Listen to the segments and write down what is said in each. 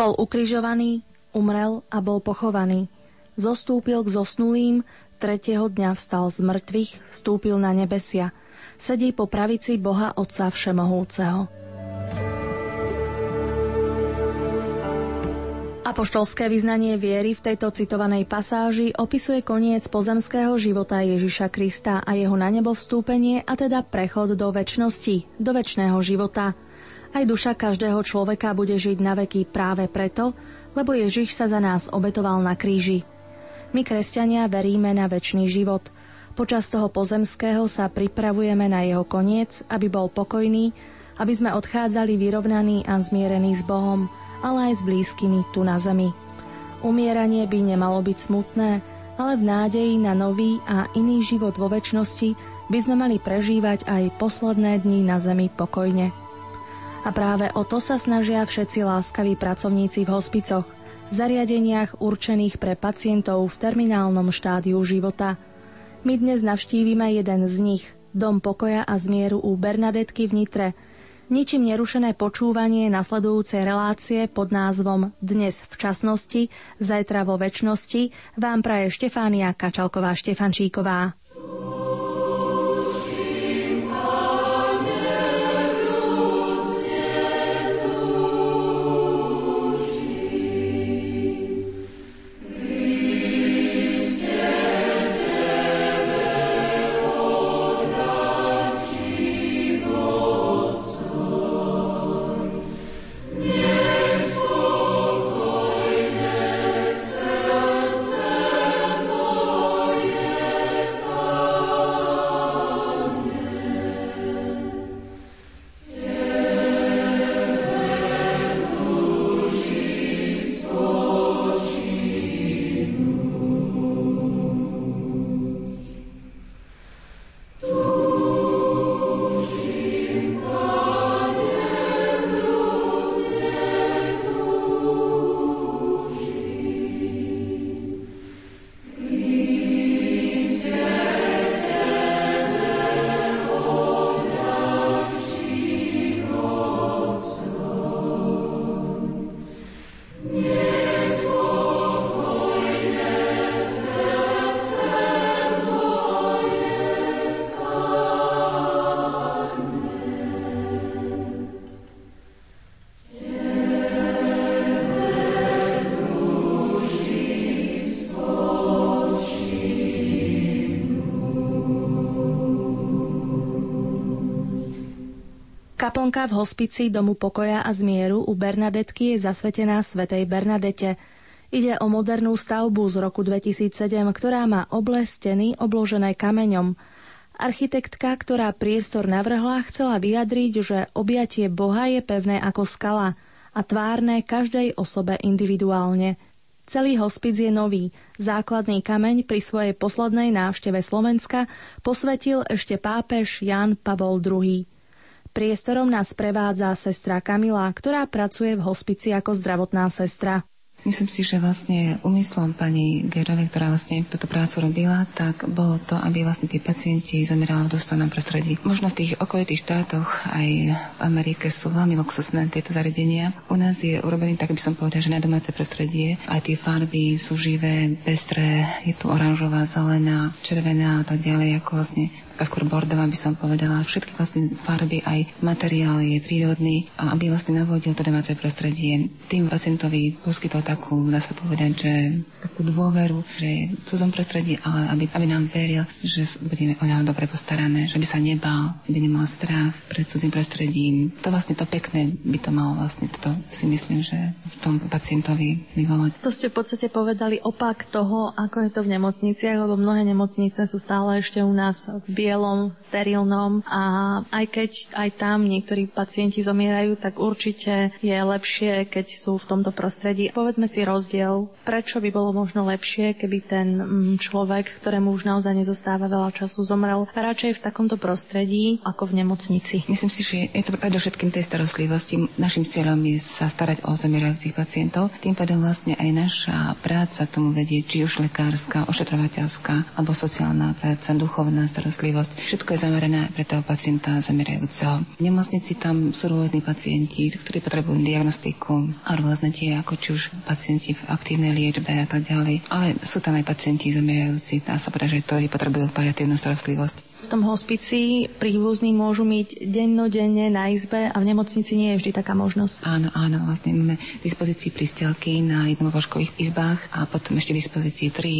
Bol ukrižovaný, umrel a bol pochovaný. Zostúpil k zosnulým, tretieho dňa vstal z mŕtvych, vstúpil na nebesia. Sedí po pravici Boha Otca Všemohúceho. Apoštolské vyznanie viery v tejto citovanej pasáži opisuje koniec pozemského života Ježiša Krista a jeho na nebo vstúpenie a teda prechod do väčšnosti, do väčšného života. Aj duša každého človeka bude žiť na veky práve preto, lebo Ježiš sa za nás obetoval na kríži. My, kresťania, veríme na väčší život. Počas toho pozemského sa pripravujeme na jeho koniec, aby bol pokojný, aby sme odchádzali vyrovnaní a zmierení s Bohom – ale aj s blízkymi tu na zemi. Umieranie by nemalo byť smutné, ale v nádeji na nový a iný život vo väčšnosti by sme mali prežívať aj posledné dni na zemi pokojne. A práve o to sa snažia všetci láskaví pracovníci v hospicoch, zariadeniach určených pre pacientov v terminálnom štádiu života. My dnes navštívime jeden z nich, Dom pokoja a zmieru u Bernadetky v Nitre – ničím nerušené počúvanie nasledujúcej relácie pod názvom Dnes v časnosti, zajtra vo väčšnosti vám praje Štefánia Kačalková-Štefančíková. Kaplnka v hospici Domu pokoja a zmieru u Bernadetky je zasvetená svetej Bernadete. Ide o modernú stavbu z roku 2007, ktorá má oble steny obložené kameňom. Architektka, ktorá priestor navrhla, chcela vyjadriť, že objatie Boha je pevné ako skala a tvárne každej osobe individuálne. Celý hospic je nový. Základný kameň pri svojej poslednej návšteve Slovenska posvetil ešte pápež Jan Pavol II. Priestorom nás prevádza sestra Kamila, ktorá pracuje v hospici ako zdravotná sestra. Myslím si, že vlastne umyslom pani Gerovej, ktorá vlastne túto prácu robila, tak bolo to, aby vlastne tí pacienti zomierali v dostojnom prostredí. Možno v tých okolitých štátoch aj v Amerike sú veľmi luxusné tieto zariadenia. U nás je urobený tak, by som povedala, že na domáce prostredie. Aj tie farby sú živé, pestré, je tu oranžová, zelená, červená a tak ďalej, ako vlastne taká skôr bordová by som povedala. Všetky vlastne farby, aj materiál je prírodný, a aby vlastne navodil to domáce prostredie. Tým pacientovi poskytol takú, dá sa povedať, že takú dôveru, že v cudzom prostredí, ale aby, aby nám veril, že budeme o ňa dobre postarané, že by sa nebal, by nemal strach pred cudzým prostredím. To vlastne to pekné by to malo vlastne, toto si myslím, že v tom pacientovi vyvolať. To ste v podstate povedali opak toho, ako je to v nemocniciach, lebo mnohé nemocnice sú stále ešte u nás v bielom, sterilnom a aj keď aj tam niektorí pacienti zomierajú, tak určite je lepšie, keď sú v tomto prostredí. Povedzme si rozdiel, prečo by bolo možno lepšie, keby ten mm, človek, ktorému už naozaj nezostáva veľa času, zomrel radšej v takomto prostredí ako v nemocnici. Myslím si, že je to predovšetkým tej starostlivosti. Našim cieľom je sa starať o zomierajúcich pacientov. Tým pádom vlastne aj naša práca tomu vedie, či už lekárska, ošetrovateľská alebo sociálna práca, duchovná starostlivosť starostlivosť. Všetko je zamerané pre toho pacienta zomierajúceho. V nemocnici tam sú rôzni pacienti, ktorí potrebujú diagnostiku a rôzne tie, ako či už pacienti v aktívnej liečbe a tak ďalej. Ale sú tam aj pacienti zomierajúci, dá sa povedať, že ktorí potrebujú paliatívnu starostlivosť. V tom hospici príbuzní môžu myť dennodenne na izbe a v nemocnici nie je vždy taká možnosť. Áno, áno, vlastne máme v dispozícii prístelky na jednovožkových izbách a potom ešte v dispozícii tri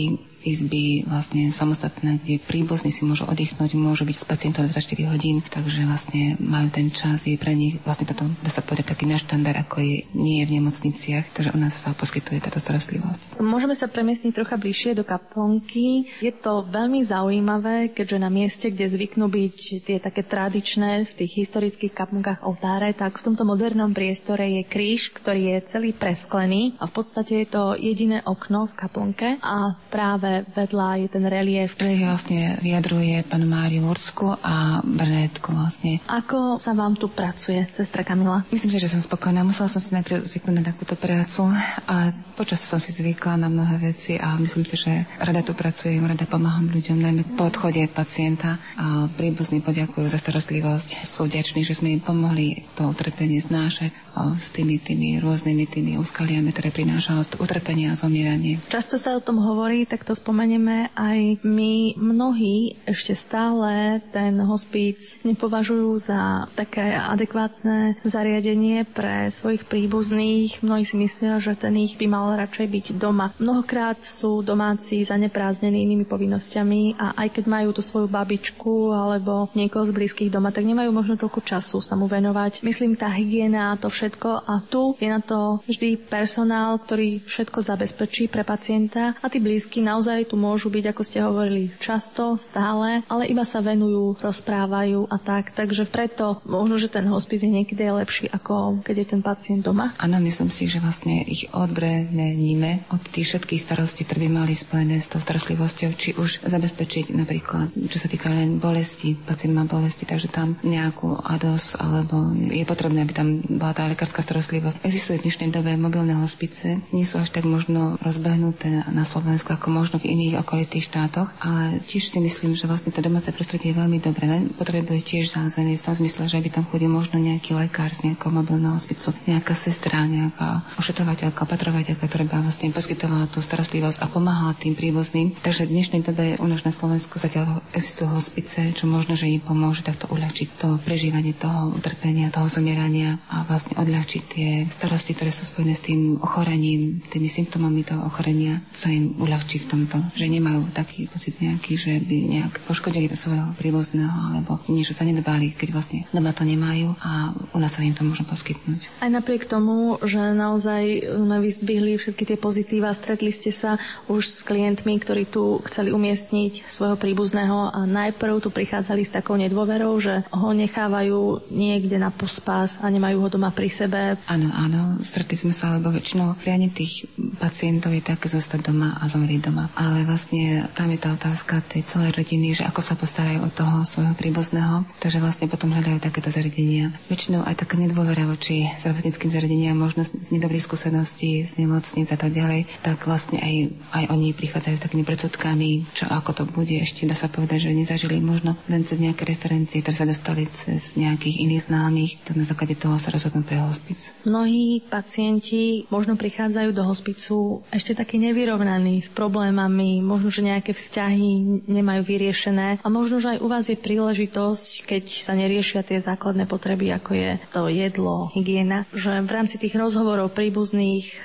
izby vlastne samostatné, kde príbuzní si môžu oddychnúť, môžu byť s pacientom 24 hodín, takže vlastne majú ten čas, je pre nich vlastne toto, dá sa povedať, taký náš štandard, ako je nie je v nemocniciach, takže u nás sa poskytuje táto starostlivosť. Môžeme sa premiestniť trocha bližšie do kaplnky. Je to veľmi zaujímavé, keďže na mieste, kde zvyknú byť tie také tradičné v tých historických kaplnkách oltáre, tak v tomto modernom priestore je kríž, ktorý je celý presklený a v podstate je to jediné okno v kaplnke a práve ale vedľa je ten relief. Ktorý vlastne vyjadruje panu Máriu Lursku a Bernetku vlastne. Ako sa vám tu pracuje, sestra Kamila? Myslím si, že som spokojná. Musela som si najprv zvyknúť na takúto prácu a počas som si zvykla na mnohé veci a myslím si, že rada tu pracujem, rada pomáham ľuďom, najmä po odchode pacienta a príbuzní poďakujú za starostlivosť. Sú vďační, že sme im pomohli to utrpenie znášať s tými, tými rôznymi tými úskaliami, ktoré prináša utrpenie a zomieranie. Často sa o tom hovorí, tak to spomenieme aj my. Mnohí ešte stále ten hospíc nepovažujú za také adekvátne zariadenie pre svojich príbuzných. Mnohí si myslia, že ten ich by mal radšej byť doma. Mnohokrát sú domáci zaneprázdnení inými povinnosťami a aj keď majú tú svoju babičku alebo niekoho z blízkych doma, tak nemajú možno toľko času sa mu venovať. Myslím, tá hygiena a to všetko a tu je na to vždy personál, ktorý všetko zabezpečí pre pacienta a tí blízky naozaj naozaj tu môžu byť, ako ste hovorili, často, stále, ale iba sa venujú, rozprávajú a tak. Takže preto možno, že ten hospic je niekedy lepší, ako keď je ten pacient doma. Áno, myslím si, že vlastne ich odbremeníme od tých všetkých starostí, ktoré by mali spojené s tou starostlivosťou, či už zabezpečiť napríklad, čo sa týka len bolesti, pacient má bolesti, takže tam nejakú ADOS, alebo je potrebné, aby tam bola tá lekárska starostlivosť. Existujú v dnešnej dobe mobilné hospice, nie sú až tak možno rozbehnuté na Slovensku, ako možno v iných okolitých štátoch, ale tiež si myslím, že vlastne to domáce prostredie je veľmi dobré, potrebuje tiež zázemie v tom zmysle, že by tam chodil možno nejaký lekár z nejakého mobilného hospicu, nejaká sestra, nejaká ošetrovateľka, opatrovateľka, ktorá by vlastne poskytovala tú starostlivosť a pomáhala tým príbuzným. Takže v dnešnej dobe u nás na Slovensku zatiaľ existujú hospice, čo možno, že im pomôže takto uľahčiť to prežívanie toho utrpenia, toho zomierania a vlastne odľahčiť tie starosti, ktoré sú spojené s tým ochorením, tými symptómami toho ochorenia, co im uľahčí v tom to, že nemajú taký pocit nejaký, že by nejak poškodili to svojho príbuzného alebo niečo sa nedbali, keď vlastne doma to nemajú a u nás sa im to môžu poskytnúť. Aj napriek tomu, že naozaj sme vyzbihli všetky tie pozitíva, stretli ste sa už s klientmi, ktorí tu chceli umiestniť svojho príbuzného a najprv tu prichádzali s takou nedôverou, že ho nechávajú niekde na pospás a nemajú ho doma pri sebe. Áno, áno, stretli sme sa, lebo väčšinou prianie tých pacientov je tak zostať doma a zomrieť doma ale vlastne tam je tá otázka tej celej rodiny, že ako sa postarajú o toho svojho príbuzného, takže vlastne potom hľadajú takéto zariadenia. Väčšinou aj taká nedôvera voči zdravotníckým zariadeniam, možnosť nedobrých skúseností z nemocníc a tak ďalej, tak vlastne aj, aj oni prichádzajú s takými predsudkami, čo ako to bude, ešte dá sa povedať, že nezažili možno len cez nejaké referencie, ktoré sa dostali cez nejakých iných známych, tak na základe toho sa rozhodnú pre hospic. Mnohí pacienti možno prichádzajú do hospicu ešte taký nevyrovnaní s problémami problémami, možno, že nejaké vzťahy nemajú vyriešené a možno, že aj u vás je príležitosť, keď sa neriešia tie základné potreby, ako je to jedlo, hygiena, že v rámci tých rozhovorov príbuzných e,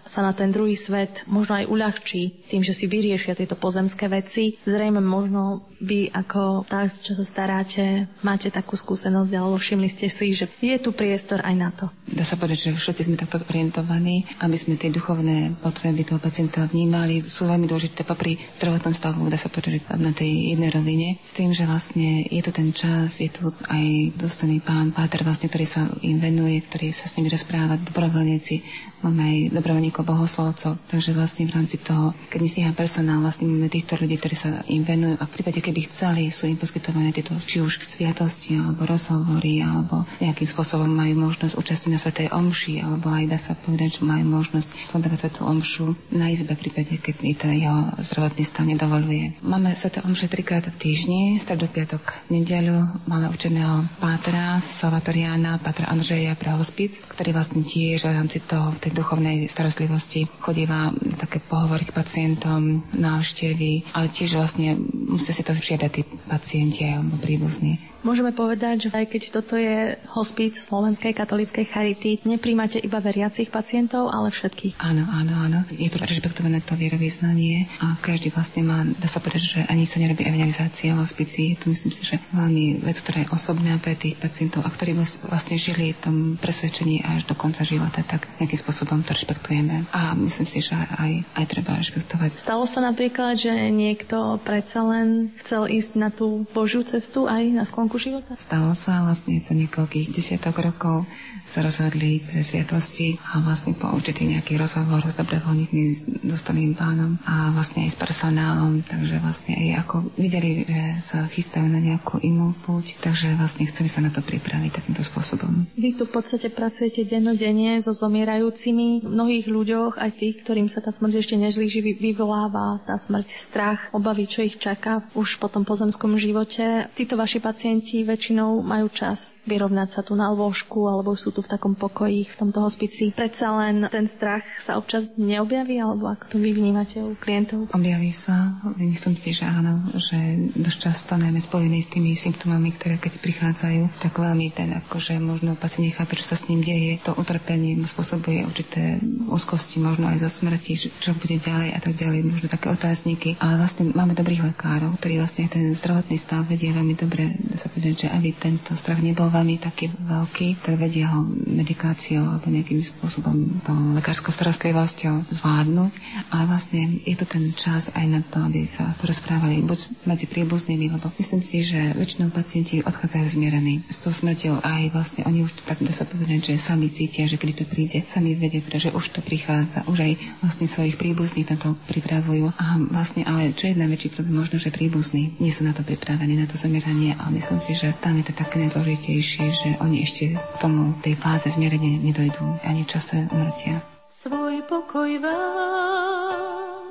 sa na ten druhý svet možno aj uľahčí tým, že si vyriešia tieto pozemské veci. Zrejme možno vy ako tá, čo sa staráte, máte takú skúsenosť, alebo všimli ste si, že je tu priestor aj na to. Dá sa povedať, že všetci sme takto orientovaní, aby sme tie duchovné potreby toho pacienta vnímali. Sú veľmi dôležité dôležité popri zdravotnom stavu, dá sa povedať na tej jednej rovine, s tým, že vlastne je tu ten čas, je tu aj dostojný pán Páter, vlastne, ktorý sa im venuje, ktorý sa s nimi rozpráva, dobrovoľníci, máme aj dobrovoľníkov bohoslovcov, takže vlastne v rámci toho, keď nestíha personál, vlastne máme týchto ľudí, ktorí sa im venujú a v prípade, keby chceli, sú im poskytované tieto či už sviatosti, alebo rozhovory, alebo nejakým spôsobom majú možnosť účastniť na Svetej Omši, alebo aj dá sa povedať, že majú možnosť sledovať Svetú Omšu na izbe v prípade, keď je to jeho jeho zdravotný stav nedovoluje. Máme sa to omše trikrát v týždni, stredu, piatok, nedeľu. Máme učeného pátra Salvatoriana, pátra Andreja pre hospic, ktorý vlastne tiež v rámci toho, tej duchovnej starostlivosti chodíva také pohovory k pacientom, návštevy, ale tiež vlastne musia si to žiadať tí pacienti alebo príbuzní. Môžeme povedať, že aj keď toto je hospíc Slovenskej katolíckej charity, nepríjmate iba veriacich pacientov, ale všetkých. Áno, áno, áno. Je to rešpektované to vierovýznanie a každý vlastne má, dá sa povedať, že ani sa nerobí evangelizácia hospici. To myslím si, že veľmi vec, ktorá je osobná pre tých pacientov a ktorí vlastne žili v tom presvedčení až do konca života, tak nejakým spôsobom to rešpektujeme. A myslím si, že aj, aj treba rešpektovať. Stalo sa napríklad, že niekto predsa len chcel ísť na tú Božiu cestu aj na sklonku sklonku života? Stalo sa vlastne to niekoľkých desiatok rokov sa rozhodli pre sviatosti a vlastne po určitý nejaký rozhovor s dobrovoľníkmi s dostalým pánom a vlastne aj s personálom, takže vlastne aj ako videli, že sa chystajú na nejakú inú púť, takže vlastne chceli sa na to pripraviť takýmto spôsobom. Vy tu v podstate pracujete dennodenne so zomierajúcimi, mnohých ľuďoch, aj tých, ktorým sa tá smrť ešte nežlíži, vyvoláva tá smrť, strach, obavy, čo ich čaká už po tom pozemskom živote. Títo vaši pacienti väčšinou majú čas vyrovnať sa tu na lôžku alebo sú tu v takom pokoji, v tomto hospici. Predsa len ten strach sa občas neobjaví, alebo ako to vy vnímate u klientov? Objaví sa, myslím si, že áno, že dosť často najmä spojený s tými symptómami, ktoré keď prichádzajú, tak veľmi ten akože možno pacient nechápe, čo sa s ním deje, to utrpenie spôsobuje určité úzkosti, možno aj zo smrti, čo bude ďalej a tak ďalej, možno také otázniky. Ale vlastne máme dobrých lekárov, ktorí vlastne ten zdravotný stav vedia veľmi dobre, sa povedať, že aby tento strach nebol veľmi taký veľký, tak vedia ho medikáciou alebo nejakým spôsobom to lekárskou starostlivosťou zvládnuť. Ale vlastne je to ten čas aj na to, aby sa rozprávali buď medzi príbuznými, lebo myslím si, že väčšinou pacienti odchádzajú zmierení s tou smrťou aj vlastne oni už to tak dá sa povedať, že sami cítia, že keď to príde, sami vedia, že už to prichádza, už aj vlastne svojich príbuzných na to pripravujú. A vlastne, ale čo je najväčší problém, možno, že príbuzní nie sú na to pripravení, na to zomieranie, ale myslím si, že tam je to také najzložitejšie, že oni ešte k tomu tej fáze zmierenia nedojdú ani v čase umrtia. Svoj pokoj vám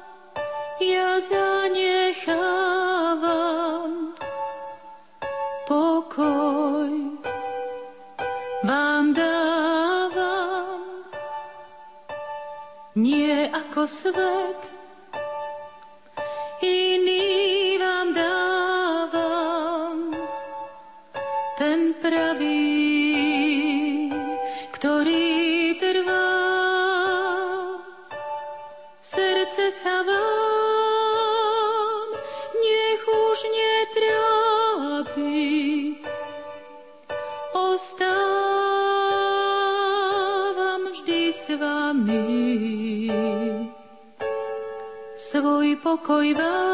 ja zanechávam. Pokoj vám dávam. Nie ako svet, Svoj pokoj vám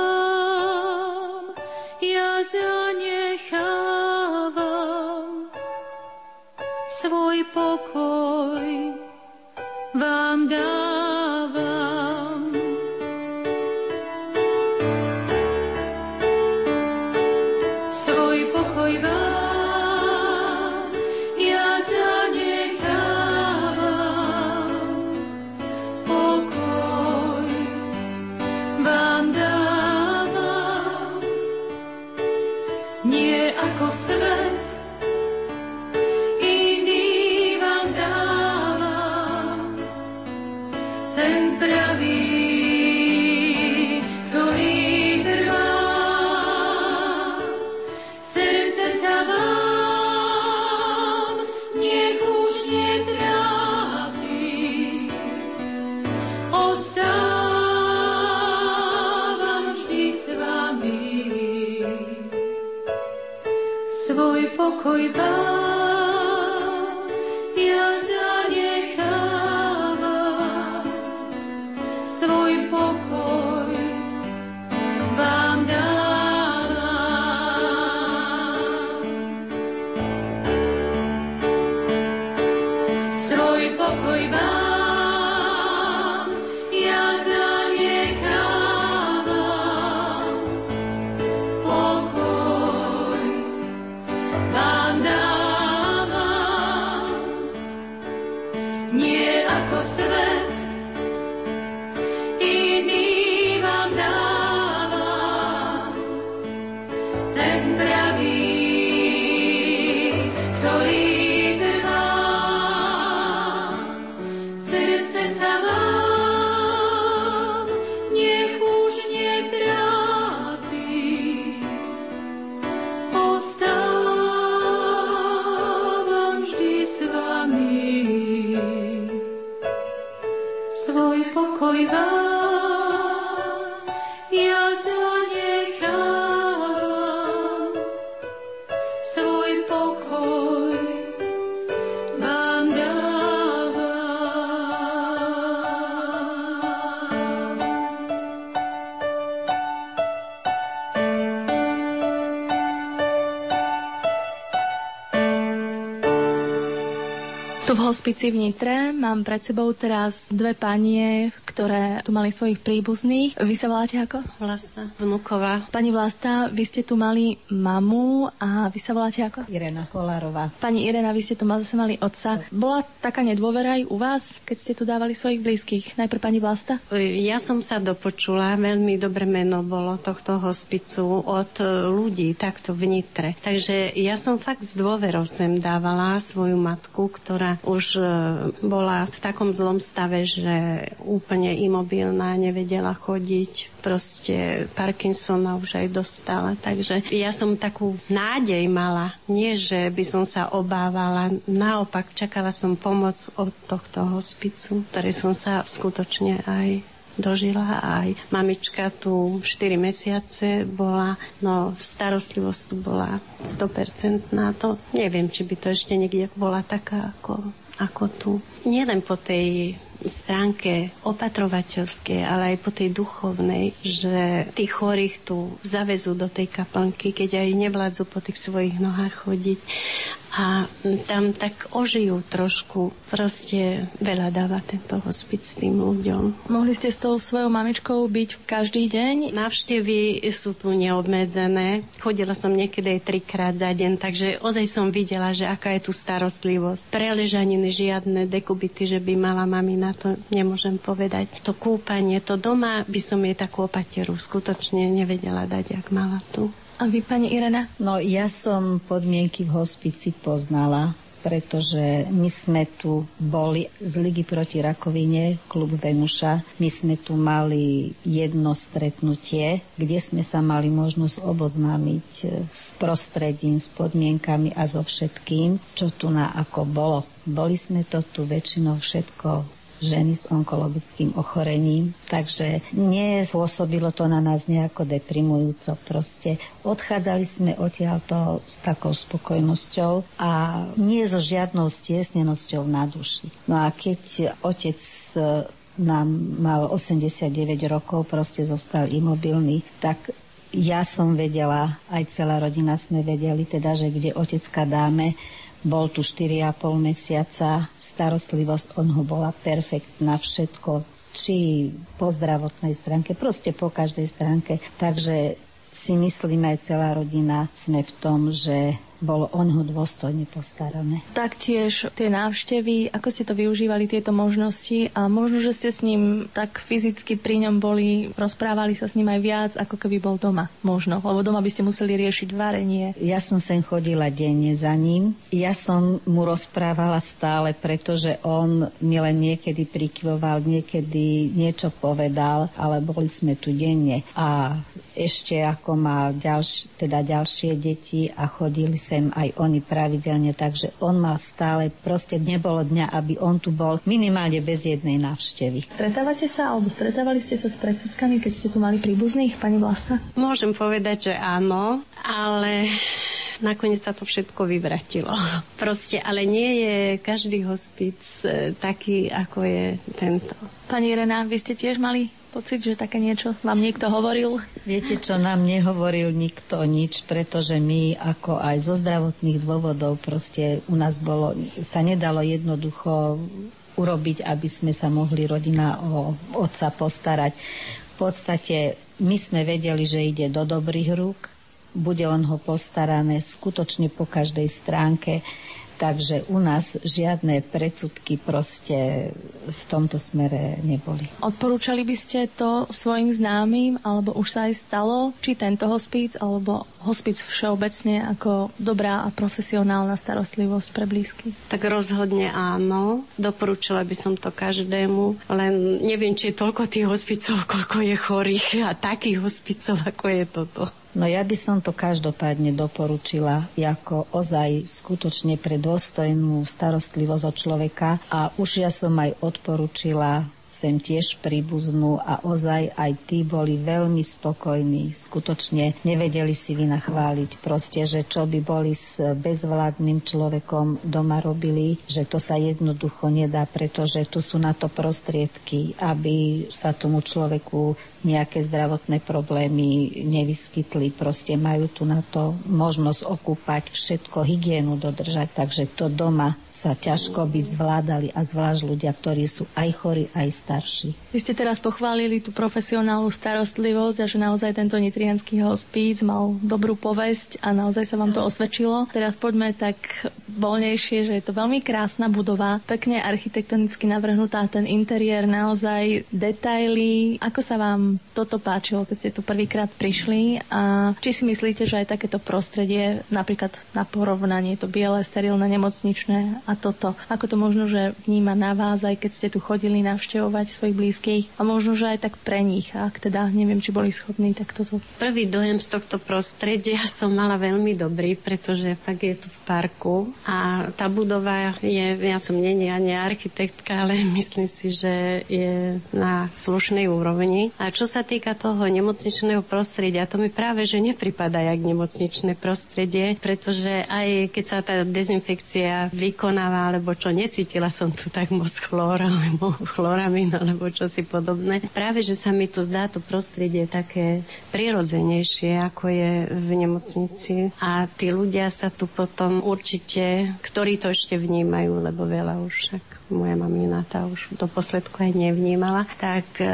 Tu v hospici v Nitre mám pred sebou teraz dve panie, ktoré tu mali svojich príbuzných. Vy sa voláte ako? Vlasta Vnuková. Pani Vlasta, vy ste tu mali mamu a vy sa voláte ako? Irena Kolárová. Pani Irena, vy ste tu zase mali otca. Bola taká nedôvera aj u vás, keď ste tu dávali svojich blízkych? Najprv pani Vlasta? Ja som sa dopočula, veľmi dobré meno bolo tohto hospicu od ľudí takto v Nitre. Takže ja som fakt s dôverou sem dávala svoju matku, ktorá už e, bola v takom zlom stave, že úplne imobilná, nevedela chodiť, proste Parkinsona už aj dostala. Takže ja som takú nádej mala. Nie, že by som sa obávala. Naopak, čakala som pomoc od tohto hospicu, ktorý som sa skutočne aj dožila aj mamička tu 4 mesiace bola, no starostlivosť tu bola 100% na to. Neviem, či by to ešte niekde bola taká ako, ako tu. Nielen po tej stránke opatrovateľskej, ale aj po tej duchovnej, že tých chorých tu zavezú do tej kaplnky, keď aj nevládzu po tých svojich nohách chodiť a tam tak ožijú trošku. Proste veľa dáva tento hospic tým ľuďom. Mohli ste s tou svojou mamičkou byť každý deň? Návštevy sú tu neobmedzené. Chodila som niekedy aj trikrát za deň, takže ozaj som videla, že aká je tu starostlivosť. Preležaniny, žiadne dekubity, že by mala mamina, to nemôžem povedať. To kúpanie, to doma by som jej takú opateru skutočne nevedela dať, ak mala tu. A vy, pani Irena? No ja som podmienky v hospici poznala, pretože my sme tu boli z Ligy proti rakovine, klub Venuša. My sme tu mali jedno stretnutie, kde sme sa mali možnosť oboznámiť s prostredím, s podmienkami a so všetkým, čo tu na ako bolo. Boli sme to tu väčšinou všetko ženy s onkologickým ochorením, takže nespôsobilo to na nás nejako deprimujúco. Proste odchádzali sme odtiaľto s takou spokojnosťou a nie so žiadnou stiesnenosťou na duši. No a keď otec nám mal 89 rokov, proste zostal imobilný, tak ja som vedela, aj celá rodina sme vedeli, teda, že kde otecka dáme, bol tu 4,5 mesiaca, starostlivosť on ho bola perfektná, všetko, či po zdravotnej stránke, proste po každej stránke. Takže si myslíme aj celá rodina, sme v tom, že bolo o neho dôstojne postarané. Taktiež tie návštevy, ako ste to využívali, tieto možnosti a možno, že ste s ním tak fyzicky pri ňom boli, rozprávali sa s ním aj viac, ako keby bol doma. Možno, lebo doma by ste museli riešiť varenie. Ja som sem chodila denne za ním. Ja som mu rozprávala stále, pretože on mi len niekedy prikyvoval, niekedy niečo povedal, ale boli sme tu denne. A ešte ako má ďalš, teda ďalšie deti a chodili sem aj oni pravidelne, takže on mal stále, proste nebolo dňa, aby on tu bol minimálne bez jednej návštevy. Stretávate sa, alebo stretávali ste sa s predsudkami, keď ste tu mali príbuzných, pani Vlasta? Môžem povedať, že áno, ale nakoniec sa to všetko vyvratilo. Proste, ale nie je každý hospic e, taký, ako je tento. Pani Irena, vy ste tiež mali pocit, že také niečo vám niekto hovoril? Viete čo, nám nehovoril nikto nič, pretože my ako aj zo zdravotných dôvodov proste u nás bolo, sa nedalo jednoducho urobiť, aby sme sa mohli rodina o otca postarať. V podstate my sme vedeli, že ide do dobrých rúk, bude on ho postarané skutočne po každej stránke Takže u nás žiadne predsudky proste v tomto smere neboli. Odporúčali by ste to svojim známym, alebo už sa aj stalo, či tento hospic, alebo hospic všeobecne ako dobrá a profesionálna starostlivosť pre blízky? Tak rozhodne áno. Doporúčala by som to každému, len neviem, či je toľko tých hospicov, koľko je chorých a takých hospicov, ako je toto. No ja by som to každopádne doporučila ako ozaj skutočne pre dôstojnú starostlivosť od človeka a už ja som aj odporučila sem tiež príbuznú a ozaj aj tí boli veľmi spokojní. Skutočne nevedeli si vynachváliť proste, že čo by boli s bezvládnym človekom doma robili, že to sa jednoducho nedá, pretože tu sú na to prostriedky, aby sa tomu človeku nejaké zdravotné problémy nevyskytli. Proste majú tu na to možnosť okúpať všetko, hygienu dodržať, takže to doma sa ťažko by zvládali a zvlášť ľudia, ktorí sú aj chorí, aj starší. Vy ste teraz pochválili tú profesionálnu starostlivosť a že naozaj tento nitrianský hospíc mal dobrú povesť a naozaj sa vám to osvedčilo. Teraz poďme tak voľnejšie, že je to veľmi krásna budova, pekne architektonicky navrhnutá, ten interiér naozaj detaily. Ako sa vám toto páčilo, keď ste tu prvýkrát prišli a či si myslíte, že aj takéto prostredie, napríklad na porovnanie to biele, sterilné, nemocničné a toto, ako to možno, že vníma na vás, aj keď ste tu chodili navštevovať svojich blízkych a možno, že aj tak pre nich, ak teda neviem, či boli schopní, tak toto. Prvý dojem z tohto prostredia som mala veľmi dobrý, pretože fakt je tu v parku a tá budova je, ja som nie ani architektka, ale myslím si, že je na slušnej úrovni. A čo sa týka toho nemocničného prostredia, to mi práve, že nepripada jak nemocničné prostredie, pretože aj keď sa tá dezinfekcia vykonáva, alebo čo, necítila som tu tak moc chlóra, alebo chloramín, alebo čo si podobné. Práve, že sa mi tu zdá to prostredie také prirodzenejšie, ako je v nemocnici. A tí ľudia sa tu potom určite ktorí to ešte vnímajú, lebo veľa už však moja mamina tá už do posledku aj nevnímala, tak e,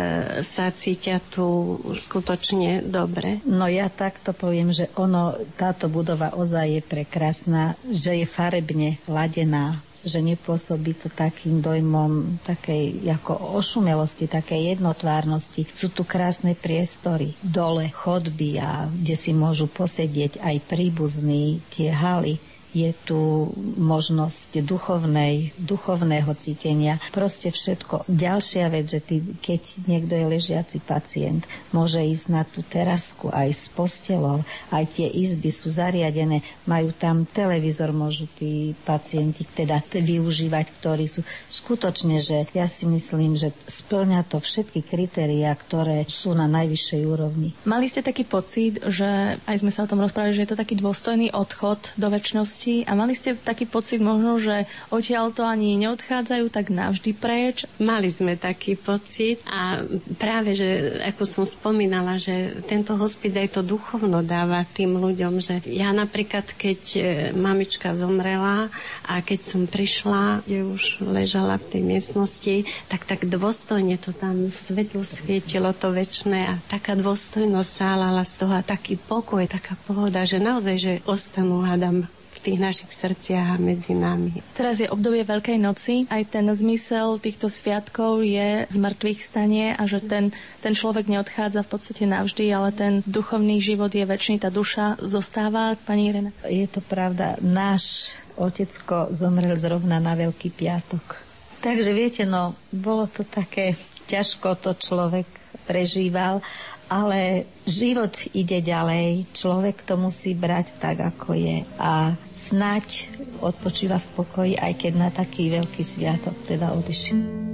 sa cítia tu skutočne dobre. No ja takto poviem, že ono, táto budova ozaj je prekrásna, že je farebne ladená, že nepôsobí to takým dojmom takej ako ošumelosti, takej jednotvárnosti. Sú tu krásne priestory, dole chodby a kde si môžu posedieť aj príbuzní tie haly je tu možnosť duchovnej, duchovného cítenia. Proste všetko. Ďalšia vec, že ty, keď niekto je ležiaci pacient, môže ísť na tú terasku aj s postelou, aj tie izby sú zariadené, majú tam televízor, môžu tí pacienti teda využívať, ktorí sú skutočne, že ja si myslím, že splňa to všetky kritériá, ktoré sú na najvyššej úrovni. Mali ste taký pocit, že aj sme sa o tom rozprávali, že je to taký dôstojný odchod do väčšnosti bolesti a mali ste taký pocit možno, že odtiaľ to ani neodchádzajú tak navždy preč? Mali sme taký pocit a práve, že ako som spomínala, že tento hospic aj to duchovno dáva tým ľuďom, že ja napríklad, keď e, mamička zomrela a keď som prišla, kde už ležala v tej miestnosti, tak tak dôstojne to tam svetlo svietilo to väčšie a taká dôstojnosť sálala z toho a taký pokoj, taká pohoda, že naozaj, že ostanú, hádam, tých našich srdciach a medzi nami. Teraz je obdobie Veľkej noci. Aj ten zmysel týchto sviatkov je z mŕtvych stanie a že ten, ten človek neodchádza v podstate navždy, ale ten duchovný život je väčší, tá duša zostáva. Pani Irena. Je to pravda. Náš otecko zomrel zrovna na Veľký piatok. Takže viete, no, bolo to také ťažko to človek prežíval, ale život ide ďalej, človek to musí brať tak, ako je a snať odpočíva v pokoji, aj keď na taký veľký sviatok teda odišiel.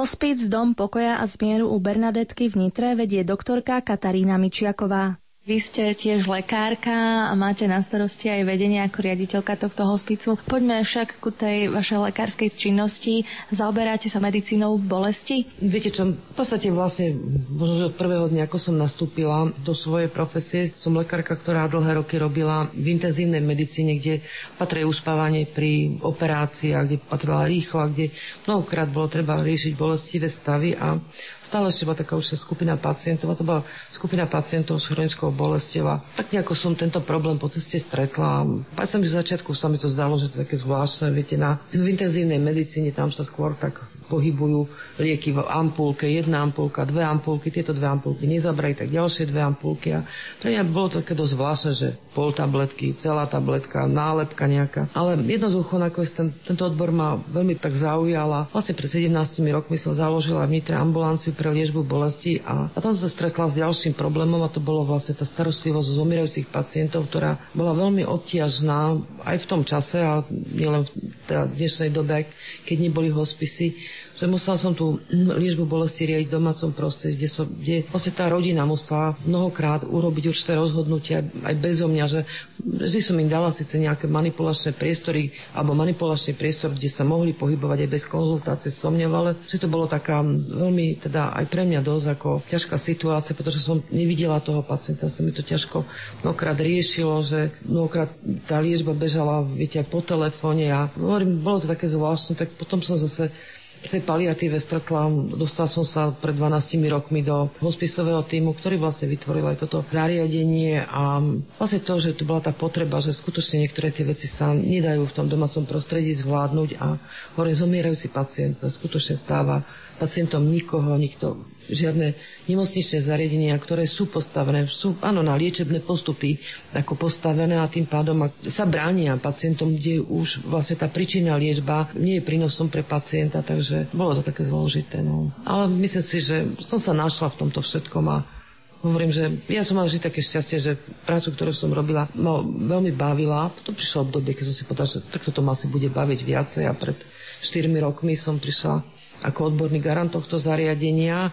Hospic Dom pokoja a zmieru u Bernadetky v Nitre vedie doktorka Katarína Mičiaková. Vy ste tiež lekárka a máte na starosti aj vedenie ako riaditeľka tohto hospicu. Poďme však ku tej vašej lekárskej činnosti. Zaoberáte sa medicínou bolesti? Viete čo, v podstate vlastne, možno, od prvého dňa, ako som nastúpila do svojej profesie, som lekárka, ktorá dlhé roky robila v intenzívnej medicíne, kde patrí uspávanie pri operáciách, kde patrila rýchlo, kde mnohokrát bolo treba riešiť bolestivé stavy a stále ešte bola taká už skupina pacientov a to bola skupina pacientov s chronickou bolesťou a tak nejako som tento problém po ceste stretla. Aj sa mi z začiatku sa mi to zdalo, že to je také zvláštne, viete, na, v intenzívnej medicíne tam sa skôr tak pohybujú lieky v ampulke, jedna ampulka, dve ampulky, tieto dve ampulky nezabrali, tak ďalšie dve ampulky. A to je, bolo také dosť zvláštne, že pol tabletky, celá tabletka, nálepka nejaká. Ale jednoducho nakoniec ten, tento odbor ma veľmi tak zaujala. Vlastne pred 17 rokmi som založila v Nitre ambulanciu pre liežbu bolesti a, a tam sa stretla s ďalším problémom a to bolo vlastne tá starostlivosť z zomierajúcich pacientov, ktorá bola veľmi odtiažná aj v tom čase a nielen v dnešnej dobe, keď neboli hospisy že musela som tú liečbu bolesti riadiť v domácom prostredí, kde, som, kde vlastne tá rodina musela mnohokrát urobiť určité rozhodnutia aj bezo mňa, že vždy som im dala síce nejaké manipulačné priestory alebo manipulačný priestor, kde sa mohli pohybovať aj bez konzultácie so mňa, ale že to bolo taká veľmi, teda aj pre mňa dosť ako ťažká situácia, pretože som nevidela toho pacienta, sa mi to ťažko mnohokrát riešilo, že mnohokrát tá liečba bežala, viete, po telefóne a hovorím, bolo to také zvláštne, tak potom som zase v tej paliatíve stretla, dostala som sa pred 12 rokmi do hospisového týmu, ktorý vlastne vytvoril aj toto zariadenie a vlastne to, že tu bola tá potreba, že skutočne niektoré tie veci sa nedajú v tom domácom prostredí zvládnuť a hovorím, zomierajúci pacient sa skutočne stáva pacientom nikoho, nikto žiadne nemocničné zariadenia, ktoré sú postavené, sú áno, na liečebné postupy ako postavené a tým pádom sa bránia pacientom, kde už vlastne tá príčina liečba nie je prínosom pre pacienta, takže bolo to také zložité. No. Ale myslím si, že som sa našla v tomto všetkom a Hovorím, že ja som mala vždy také šťastie, že prácu, ktorú som robila, ma veľmi bavila. Potom prišlo obdobie, keď som si povedala, že takto to ma asi bude baviť viacej a pred 4 rokmi som prišla ako odborný garant tohto zariadenia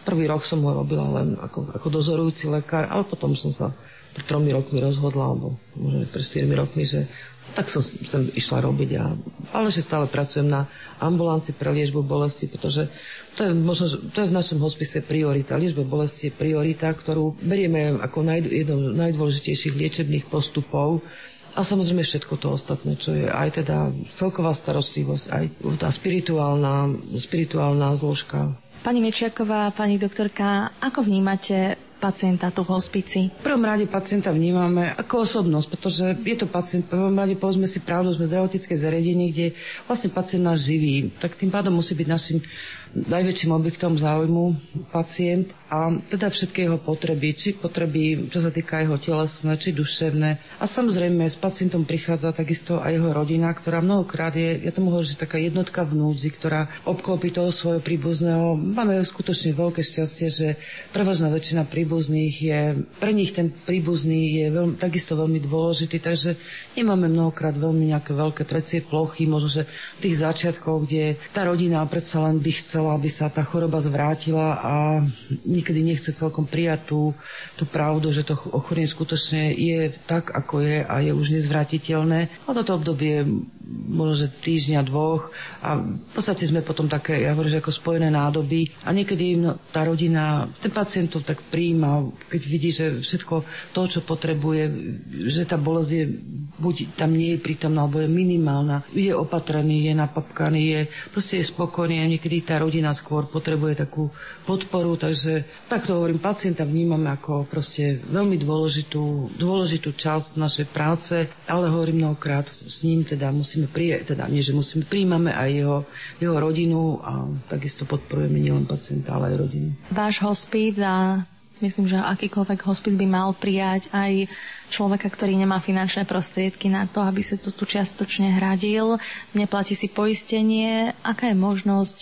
Prvý rok som ho robila len ako, ako dozorujúci lekár, ale potom som sa pred tromi rokmi rozhodla, alebo možno pred 4 rokmi, že tak som sem išla robiť. A, ale že stále pracujem na ambulancii pre liežbu bolesti, pretože to je, možno, to je v našom hospise priorita. Liežba bolesti je priorita, ktorú berieme ako naj, jedno z najdôležitejších liečebných postupov a samozrejme všetko to ostatné, čo je aj teda celková starostlivosť, aj tá spirituálna, spirituálna zložka Pani Mečiaková, pani doktorka, ako vnímate pacienta tu v hospici? V prvom rade pacienta vnímame ako osobnosť, pretože je to pacient, v prvom rade povedzme si pravdu, sme zdravotnícke zariadenie, kde vlastne pacient nás živí, tak tým pádom musí byť našim najväčším objektom záujmu pacient a teda všetky jeho potreby, či potreby, čo sa týka jeho telesné, či duševné. A samozrejme s pacientom prichádza takisto aj jeho rodina, ktorá mnohokrát je, ja tomu hovorím, že taká jednotka v núdzi, ktorá obklopí toho svojho príbuzného. Máme skutočne veľké šťastie, že prevažná väčšina príbuzných je, pre nich ten príbuzný je veľmi, takisto veľmi dôležitý, takže nemáme mnohokrát veľmi nejaké veľké trecie plochy, možno, že tých začiatkoch, kde tá rodina predsa len by chcela, aby sa tá choroba zvrátila a niekedy nechce celkom prijať tú, tú pravdu, že to ochorenie skutočne je tak, ako je a je už nezvratiteľné. A toto obdobie možno, že týždňa, dvoch. A v podstate sme potom také, ja hovorím, že ako spojené nádoby. A niekedy no, tá rodina, ten pacient to tak príjma, keď vidí, že všetko to, čo potrebuje, že tá bolesť je buď tam nie je prítomná, alebo je minimálna, je opatrený, je napapkaný, je proste je spokojný. A niekedy tá rodina skôr potrebuje takú podporu, takže takto hovorím, pacienta vnímame ako proste veľmi dôležitú, dôležitú časť našej práce, ale hovorím mnohokrát s ním teda musíme prijať, teda nie, že musíme, príjmame aj jeho, jeho rodinu a takisto podporujeme nielen pacienta, ale aj rodinu. Váš hospít a Myslím, že akýkoľvek hospic by mal prijať aj človeka, ktorý nemá finančné prostriedky na to, aby sa tu čiastočne hradil, neplatí si poistenie. Aká je možnosť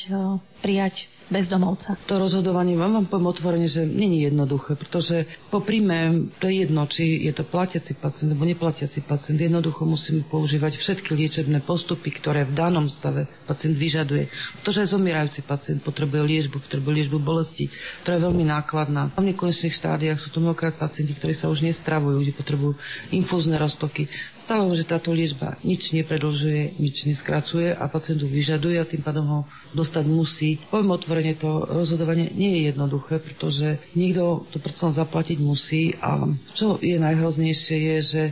prijať bezdomovca? To rozhodovanie vám, vám poviem otvorene, že není jednoduché, pretože po príjme, to je jedno, či je to platiaci pacient alebo neplatiaci pacient, jednoducho musíme používať všetky liečebné postupy, ktoré v danom stave pacient vyžaduje. Pretože aj zomierajúci pacient potrebuje liečbu, potrebuje liečbu bolesti, ktorá je veľmi nákladná. V nekonečných štádiách sú to mnohokrát pacienti, ktorí sa už nestravujú, kde potrebujú infúzne roztoky. Stalo, že táto liečba nič nepredlžuje, nič neskracuje a pacientu vyžaduje a tým pádom ho dostať musí. Poviem otvorene, to rozhodovanie nie je jednoduché, pretože niekto to predsa zaplatiť musí a čo je najhroznejšie je, že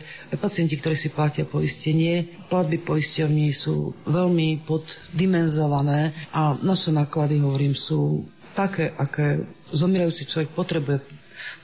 pacienti, ktorí si platia poistenie, platby poisťovní sú veľmi poddimenzované a naše náklady, hovorím, sú také, aké zomierajúci človek potrebuje.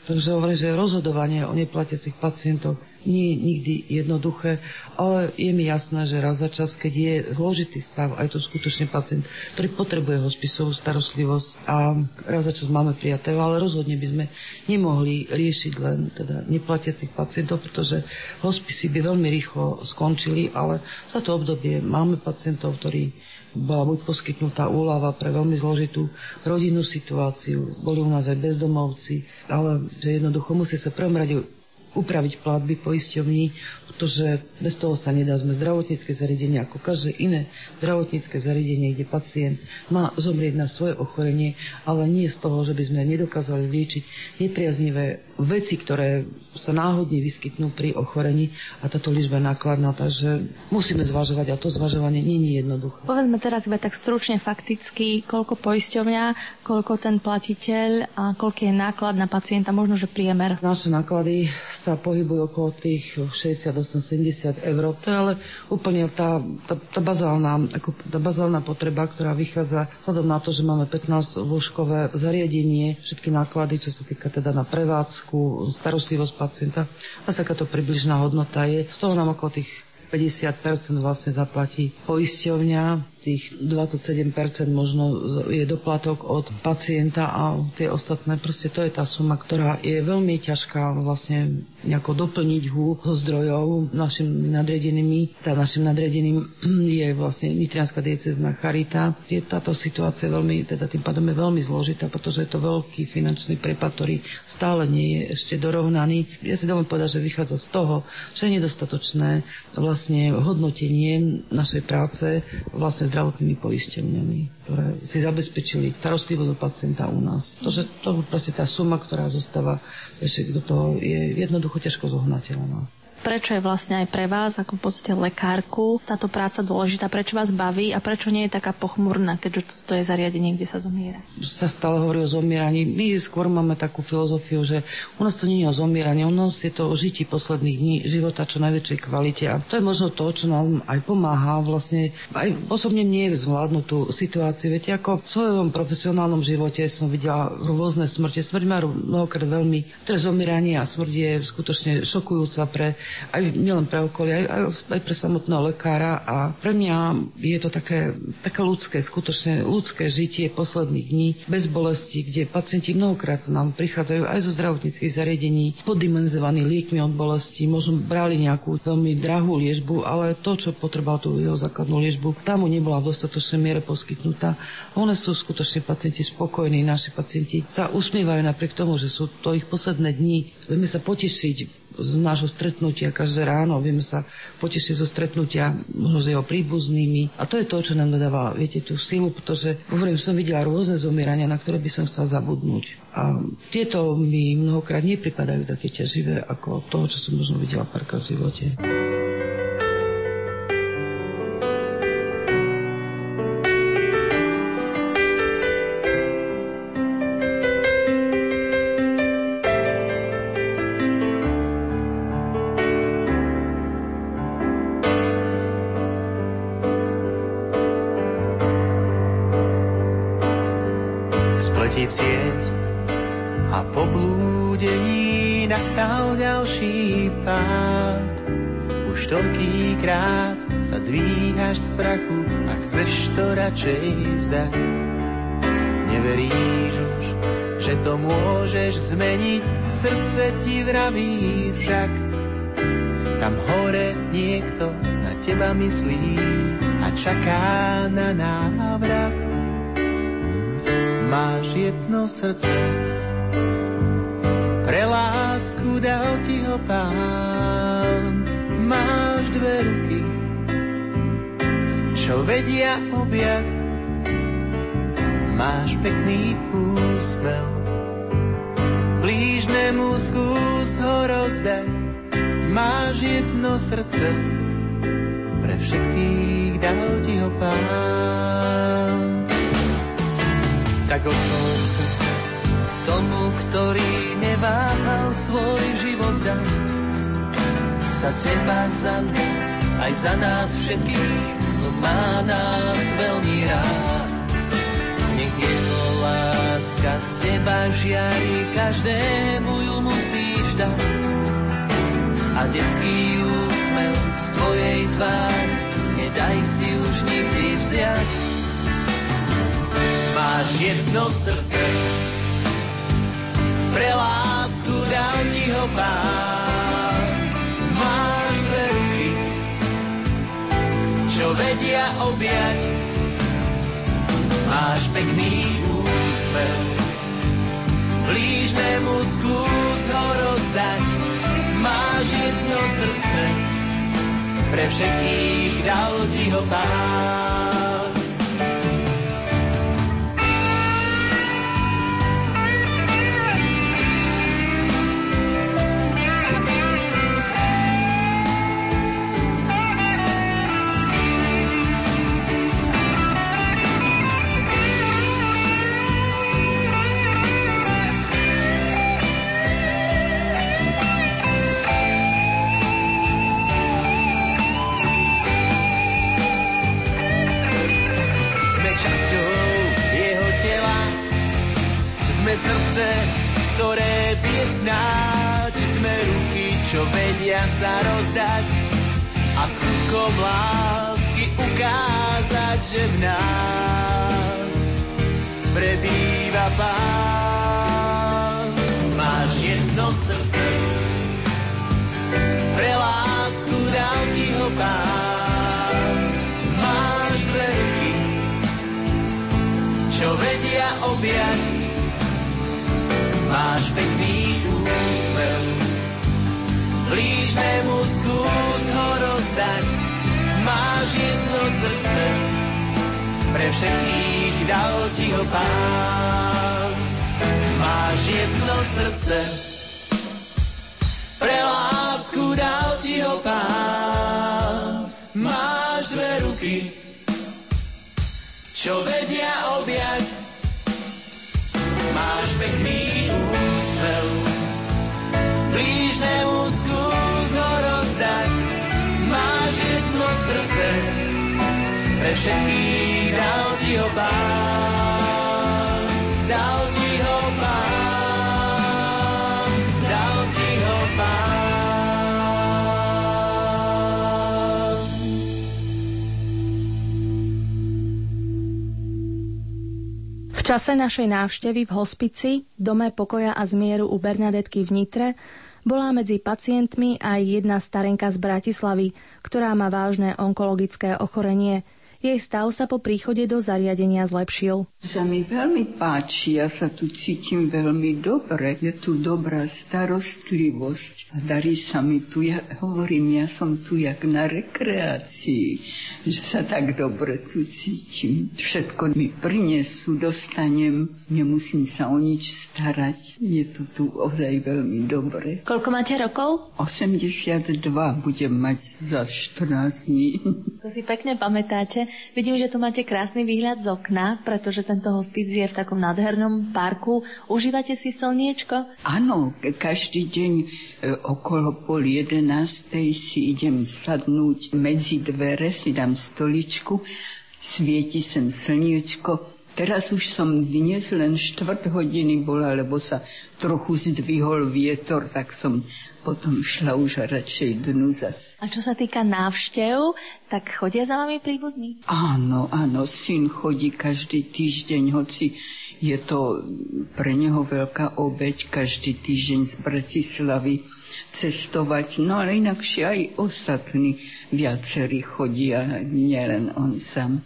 Takže hovorím, že rozhodovanie o neplatiacich pacientoch nie je nikdy jednoduché, ale je mi jasné, že raz za čas, keď je zložitý stav, aj to skutočne pacient, ktorý potrebuje hospisovú starostlivosť a raz za čas máme prijatého, ale rozhodne by sme nemohli riešiť len teda neplatiacich pacientov, pretože hospisy by veľmi rýchlo skončili, ale za to obdobie máme pacientov, ktorí bola buď poskytnutá úlava pre veľmi zložitú rodinnú situáciu, boli u nás aj bezdomovci, ale že jednoducho musí sa prvom rade upraviť platby poisťovní, pretože bez toho sa nedá. Sme zdravotnícke zariadenie ako každé iné zdravotnícke zariadenie, kde pacient má zomrieť na svoje ochorenie, ale nie z toho, že by sme nedokázali liečiť nepriaznivé veci, ktoré sa náhodne vyskytnú pri ochorení a táto liečba je nákladná, takže musíme zvažovať a to zvažovanie nie je jednoduché. Povedzme teraz iba tak stručne fakticky, koľko poisťovňa, koľko ten platiteľ a koľko je náklad na pacienta, možno že priemer. Naše náklady sa pohybujú okolo tých 68-70 eur. To je ale úplne tá, tá, tá, bazálna, ako tá bazálna potreba, ktorá vychádza vzhľadom na to, že máme 15 lôžkové zariadenie, všetky náklady, čo sa týka teda na prevádzku, starostlivosť pacienta. A takáto približná hodnota je. Z toho nám okolo tých 50% vlastne zaplatí poisťovňa, tých 27% možno je doplatok od pacienta a tie ostatné, proste to je tá suma, ktorá je veľmi ťažká vlastne nejako doplniť hu zo zdrojov našim nadriadenými. Tá našim nadriadeným je vlastne Nitrianská diecezná charita. Je táto situácia veľmi, teda tým pádom je veľmi zložitá, pretože je to veľký finančný prepad, ktorý stále nie je ešte dorovnaný. Ja si dovolím povedať, že vychádza z toho, že je nedostatočné vlastne hodnotenie našej práce vlastne zdravotnými poisteniami, ktoré si zabezpečili starostlivosť do pacienta u nás. To, že to proste tá suma, ktorá zostáva, ešte do toho je jednoducho ťažko zohnateľná prečo je vlastne aj pre vás, ako v podstate lekárku, táto práca dôležitá, prečo vás baví a prečo nie je taká pochmurná, keďže to je zariadenie, kde sa zomiera. Sa stále hovorí o zomieraní. My skôr máme takú filozofiu, že u nás to nie je o zomieraní, u nás je to o žití posledných dní života čo najväčšej kvalite. A to je možno to, čo nám aj pomáha vlastne aj osobne mne zvládnuť tú situáciu. Viete, ako v svojom profesionálnom živote som videla rôzne smrti. Smrť má mnohokrát veľmi, ktoré zomieranie a smrť je skutočne šokujúca pre aj nielen pre okolie, aj, aj pre samotného lekára a pre mňa je to také, také ľudské, skutočne ľudské žitie posledných dní bez bolesti, kde pacienti mnohokrát nám prichádzajú aj zo zdravotníckých zariadení poddimenzovaní liekmi od bolesti, možno brali nejakú veľmi drahú liežbu, ale to, čo potreboval tú jeho základnú liežbu, tam mu nebola v dostatočnej miere poskytnutá. One sú skutočne pacienti spokojní, naši pacienti sa usmievajú napriek tomu, že sú to ich posledné dni. Vieme sa potešiť z nášho stretnutia každé ráno, vieme sa potešiť zo stretnutia možno s jeho príbuznými. A to je to, čo nám dodáva, viete, tú silu, pretože, hovorím, som videla rôzne zomierania, na ktoré by som chcela zabudnúť. A tieto mi mnohokrát nepripadajú také ťaživé ako to, čo som možno videla párkrát v živote. Z prachu a chceš to radšej vzdať. Neveríš už, že to môžeš zmeniť, srdce ti vraví však. Tam hore niekto na teba myslí a čaká na návrat máš jedno srdce. Pre lásku dal ti ho pán, vedia objať. Máš pekný úsmev, blížnemu skús ho rozdať. Máš jedno srdce, pre všetkých dal ti ho pán. Tak otvor srdce tomu, ktorý neváhal svoj život dať. Za teba, za mňa, aj za nás všetkých, má nás veľmi rád. Nech jeho láska z teba žiari, každému ju musíš dať. A detský úsmev z tvojej tvári, nedaj si už nikdy vziať. Máš jedno srdce, pre lásku dal ti ho pán. Čo vedia objať. Máš pekný úsmev, blížnemu skús ho rozdať. Máš jedno srdce, pre všetkých dal ti ho pán. Čo vedia sa rozdať a skutkom lásky ukázať, že v nás prebýva pán. Máš jedno srdce, pre lásku dal ti ho pán. Máš dve ruky, čo vedia objať máš pekný ho rozdať, máš jedno srdce, pre všetkých dal ti ho pán. Máš jedno srdce, pre lásku dal ti ho pán. Máš dve ruky, čo vedia objať, máš pekný úsmev. Blížnemu všetkých dal ti ho pán. Dal ti ho pán, dal ti ho pán. V čase našej návštevy v hospici, dome pokoja a zmieru u Bernadetky v Nitre, bola medzi pacientmi aj jedna starenka z Bratislavy, ktorá má vážne onkologické ochorenie – jej stav sa po príchode do zariadenia zlepšil. Sa mi veľmi páči, ja sa tu cítim veľmi dobre. Je tu dobrá starostlivosť. Darí sa mi tu, ja hovorím, ja som tu jak na rekreácii, že sa tak dobre tu cítim. Všetko mi prinesú, dostanem, nemusím sa o nič starať. Je to tu ozaj veľmi dobre. Koľko máte rokov? 82 budem mať za 14 dní. To si pekne pamätáte. Vidím, že tu máte krásny výhľad z okna, pretože tento hospic je v takom nádhernom parku. Užívate si slniečko? Áno, každý deň e, okolo pol jedenástej si idem sadnúť medzi dvere, si dám stoličku, svieti sem slniečko. Teraz už som dnes len štvrt hodiny bola, lebo sa trochu zdvihol vietor, tak som potom šla už radšej dnu zas. A čo sa týka návštev, tak chodia za vami príbuzní? Áno, áno, syn chodí každý týždeň, hoci je to pre neho veľká obeď každý týždeň z Bratislavy cestovať. No ale inakšie aj ostatní viacerí chodia, nielen on sám.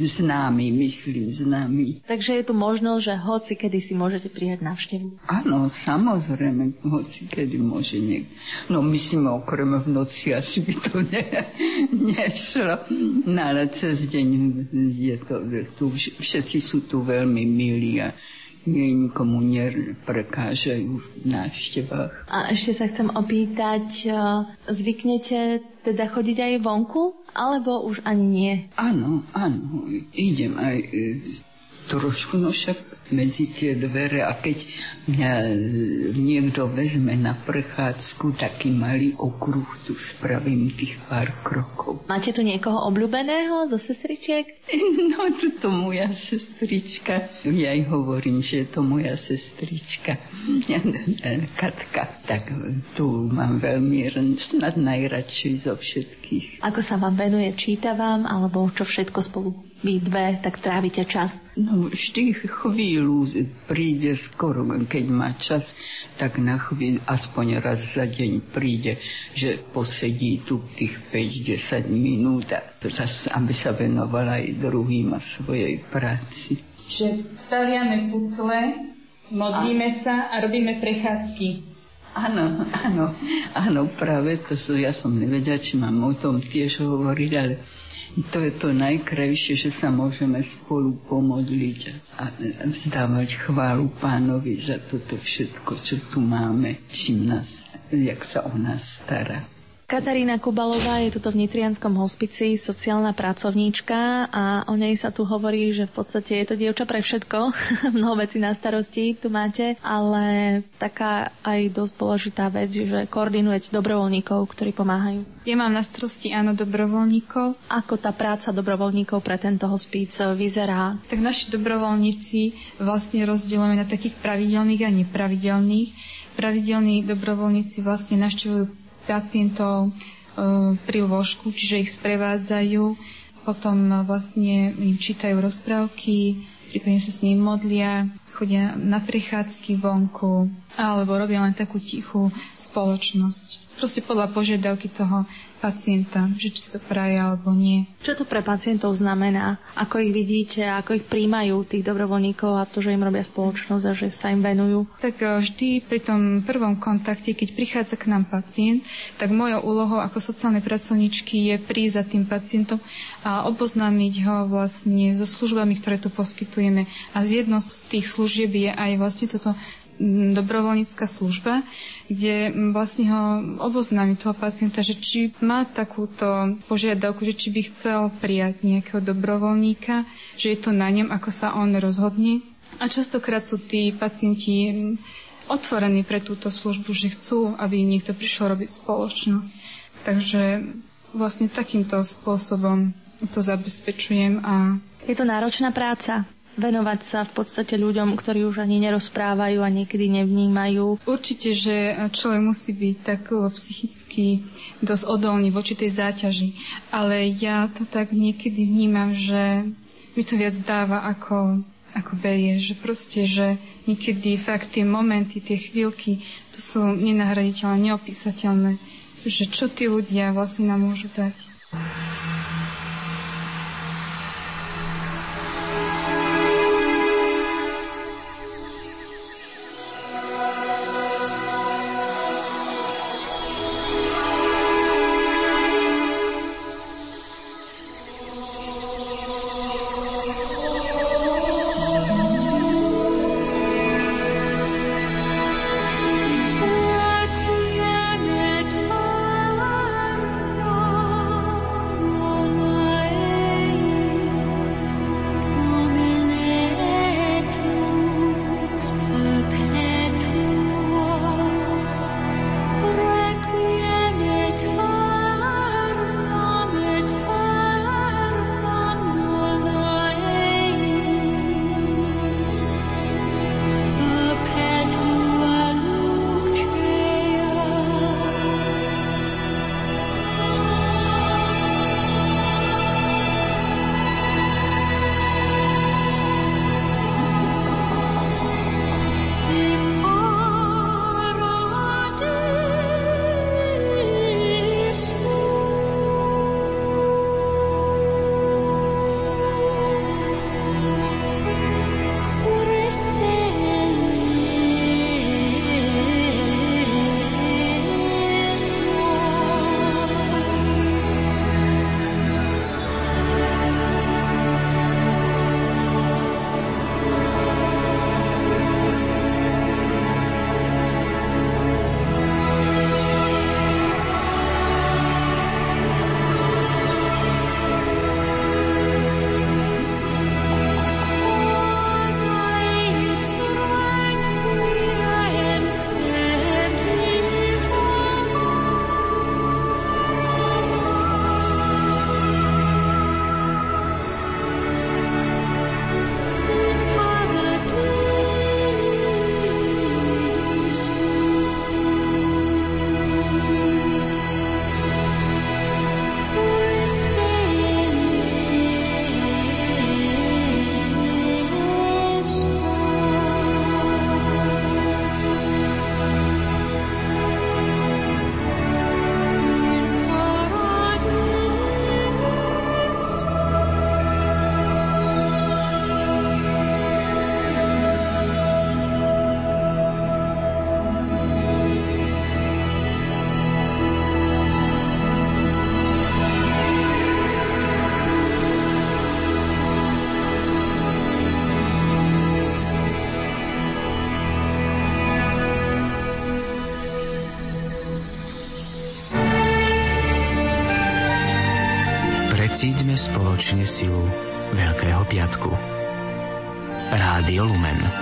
Známy, myslím, známy. Takže je tu možnosť, že hoci kedy si môžete prijať návštevu. Áno, samozrejme, hoci kedy môže niekto. No myslím, okrem v noci asi by to ne, nešlo. No ale cez deň je to, tu, všetci sú tu veľmi milí a nikomu neprekážajú v návštevách. A ešte sa chcem opýtať, e, zvyknete teda chodiť aj vonku, alebo už ani nie? Áno, áno, idem aj e, trošku, no však medzi tie dvere a keď mňa e, niekto vezme na prechádzku, taký malý okruh tu spravím tých pár krokov. Máte tu niekoho obľúbeného zo sestričiek? No, tu to moja sestrička. Ja aj hovorím, že je to moja sestrička. Katka. Tak tu mám veľmi snad najradšej zo všetkých. Ako sa vám venuje? Číta vám? Alebo čo všetko spolu vy dve, tak trávite čas? No vždy chvíľu príde skoro, keď má čas, tak na chvíľu, aspoň raz za deň príde, že posedí tu tých 5-10 minút, zase, aby sa venovala aj druhým a svojej práci. Že staviame pucle, modlíme a... sa a robíme prechádzky. Áno, áno, áno, práve to sú, ja som nevedela, či mám o tom tiež hovoriť, ale to je to najkrajšie, že sa môžeme spolu pomodliť a vzdávať chválu pánovi za toto všetko, čo tu máme, čím nás, jak sa o nás stará. Katarína Kubalová je tuto v Nitrianskom hospici sociálna pracovníčka a o nej sa tu hovorí, že v podstate je to dievča pre všetko. Mnoho vecí na starosti tu máte, ale taká aj dosť dôležitá vec, že koordinujete dobrovoľníkov, ktorí pomáhajú. Ja mám na starosti áno dobrovoľníkov. Ako tá práca dobrovoľníkov pre tento hospic vyzerá? Tak naši dobrovoľníci vlastne rozdielujeme na takých pravidelných a nepravidelných. Pravidelní dobrovoľníci vlastne naštevujú pacientov e, pri lôžku, čiže ich sprevádzajú, potom e, vlastne im čítajú rozprávky, prípadne sa s ním modlia, chodia na prechádzky vonku, alebo robia len takú tichú spoločnosť. Proste podľa požiadavky toho pacienta, že či to praje alebo nie. Čo to pre pacientov znamená? Ako ich vidíte, ako ich príjmajú tých dobrovoľníkov a to, že im robia spoločnosť a že sa im venujú? Tak e, vždy pri tom prvom kontakte, keď prichádza k nám pacient, tak mojou úlohou ako sociálnej pracovničky je prísť za tým pacientom a oboznámiť ho vlastne so službami, ktoré tu poskytujeme. A z jednou z tých služieb je aj vlastne toto dobrovoľnícka služba, kde vlastne ho oboznámi toho pacienta, že či má takúto požiadavku, že či by chcel prijať nejakého dobrovoľníka, že je to na ňom, ako sa on rozhodne. A častokrát sú tí pacienti otvorení pre túto službu, že chcú, aby niekto prišiel robiť spoločnosť. Takže vlastne takýmto spôsobom to zabezpečujem a je to náročná práca venovať sa v podstate ľuďom, ktorí už ani nerozprávajú a niekedy nevnímajú. Určite, že človek musí byť tak psychicky dosť odolný voči tej záťaži. Ale ja to tak niekedy vnímam, že mi to viac dáva ako, ako berie. Že proste, že niekedy fakt tie momenty, tie chvíľky, to sú nenahraditeľné, neopísateľné. Že čo tí ľudia vlastne nám môžu dať. Spoločne silu Veľkého piatku. Rádio Lumen.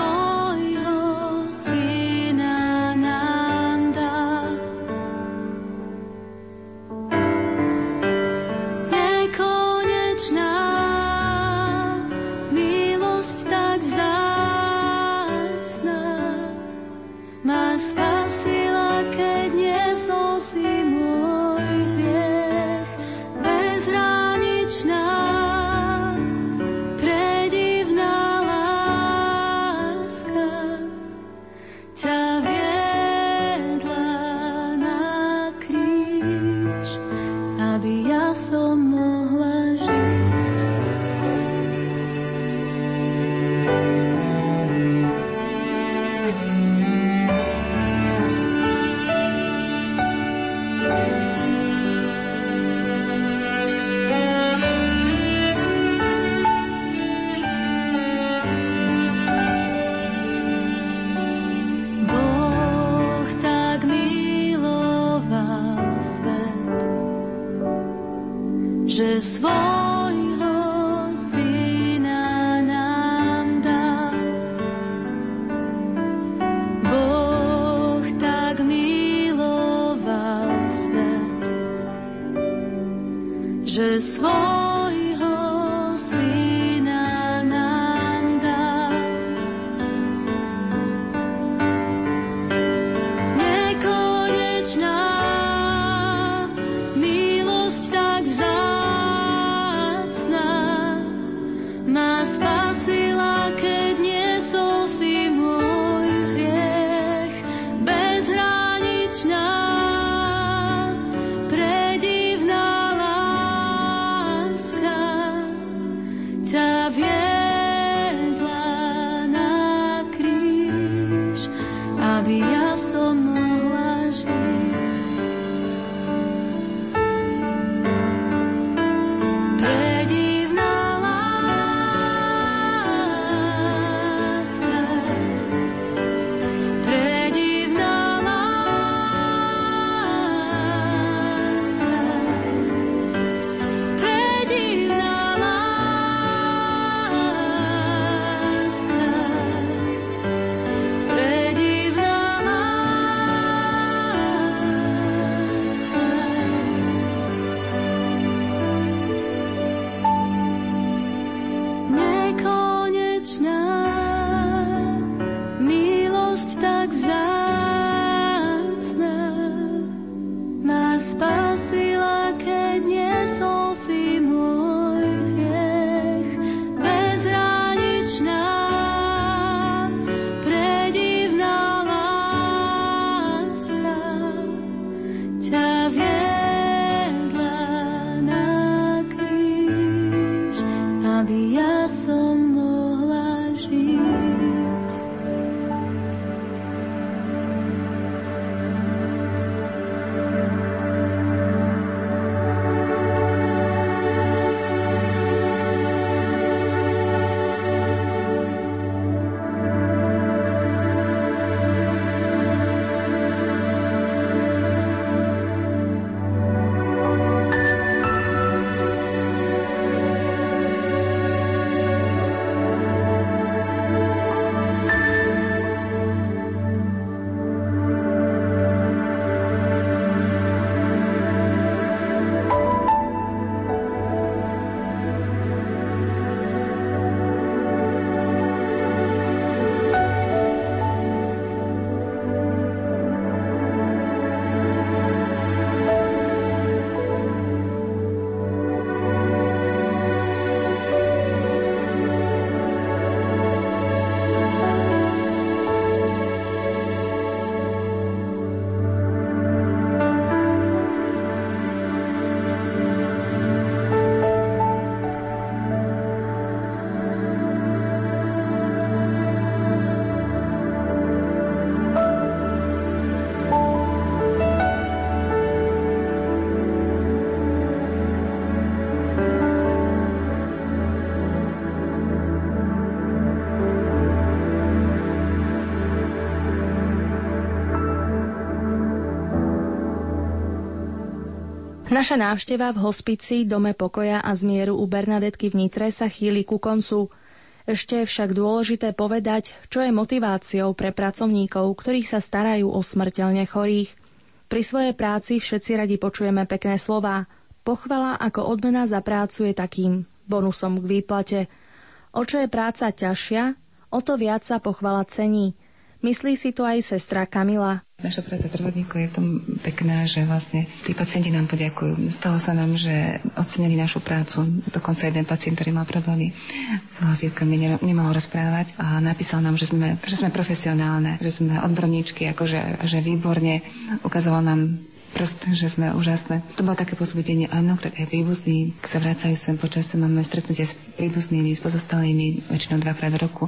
Naša návšteva v hospici, dome pokoja a zmieru u Bernadetky v Nitre sa chýli ku koncu. Ešte je však dôležité povedať, čo je motiváciou pre pracovníkov, ktorí sa starajú o smrteľne chorých. Pri svojej práci všetci radi počujeme pekné slová. Pochvala ako odmena za prácu je takým bonusom k výplate. O čo je práca ťažšia, o to viac sa pochvala cení. Myslí si to aj sestra Kamila. Naša práca zdravotníkov je v tom pekná, že vlastne tí pacienti nám poďakujú. Stalo sa nám, že ocenili našu prácu. Dokonca jeden pacient, ktorý mal problémy s hlasivkami, nemal rozprávať a napísal nám, že sme, že sme profesionálne, že sme odborníčky, akože že výborne. Ukazoval nám prst, že sme úžasné. To bolo také posúdenie, ale mnohokrát aj príbuzní, sa vracajú sem počas, máme stretnutie s príbuznými, s pozostalými, väčšinou dvakrát v roku